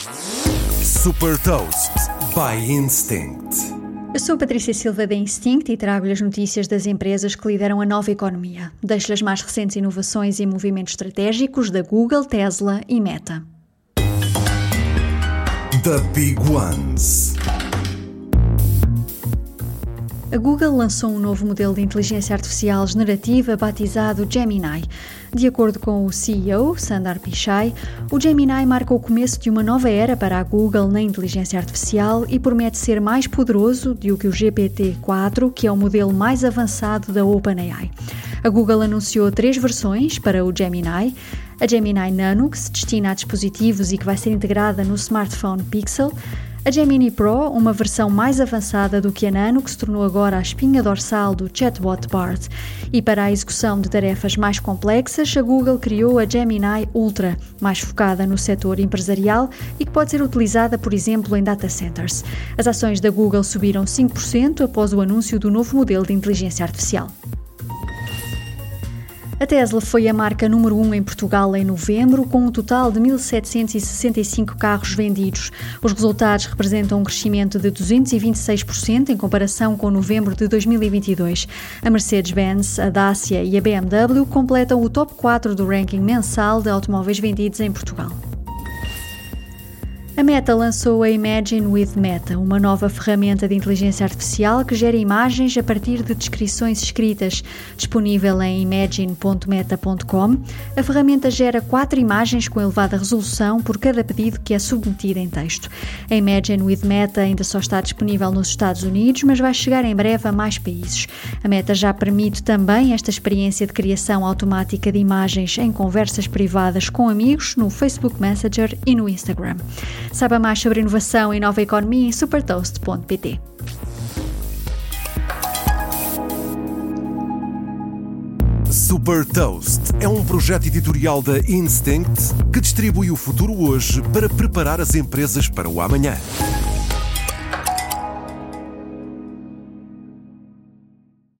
Super Toast by Instinct. Eu sou a Patrícia Silva da Instinct e trago-lhe as notícias das empresas que lideram a nova economia. Deixo-lhe as mais recentes inovações e movimentos estratégicos da Google, Tesla e Meta. The Big Ones. A Google lançou um novo modelo de inteligência artificial generativa batizado Gemini. De acordo com o CEO, Sundar Pichai, o Gemini marca o começo de uma nova era para a Google na inteligência artificial e promete ser mais poderoso do que o GPT-4, que é o modelo mais avançado da OpenAI. A Google anunciou três versões para o Gemini. A Gemini Nano, que se destina a dispositivos e que vai ser integrada no smartphone Pixel, a Gemini Pro, uma versão mais avançada do que a Nano, que se tornou agora a espinha dorsal do chatbot BART. E para a execução de tarefas mais complexas, a Google criou a Gemini Ultra, mais focada no setor empresarial e que pode ser utilizada, por exemplo, em data centers. As ações da Google subiram 5% após o anúncio do novo modelo de inteligência artificial. A Tesla foi a marca número 1 um em Portugal em novembro, com um total de 1.765 carros vendidos. Os resultados representam um crescimento de 226% em comparação com novembro de 2022. A Mercedes-Benz, a Dacia e a BMW completam o top 4 do ranking mensal de automóveis vendidos em Portugal. A Meta lançou a Imagine with Meta, uma nova ferramenta de inteligência artificial que gera imagens a partir de descrições escritas. Disponível em imagine.meta.com, a ferramenta gera quatro imagens com elevada resolução por cada pedido que é submetido em texto. A Imagine with Meta ainda só está disponível nos Estados Unidos, mas vai chegar em breve a mais países. A Meta já permite também esta experiência de criação automática de imagens em conversas privadas com amigos no Facebook Messenger e no Instagram. Saiba mais sobre inovação e nova economia em supertoast.pt. Super Toast é um projeto editorial da Instinct que distribui o futuro hoje para preparar as empresas para o amanhã.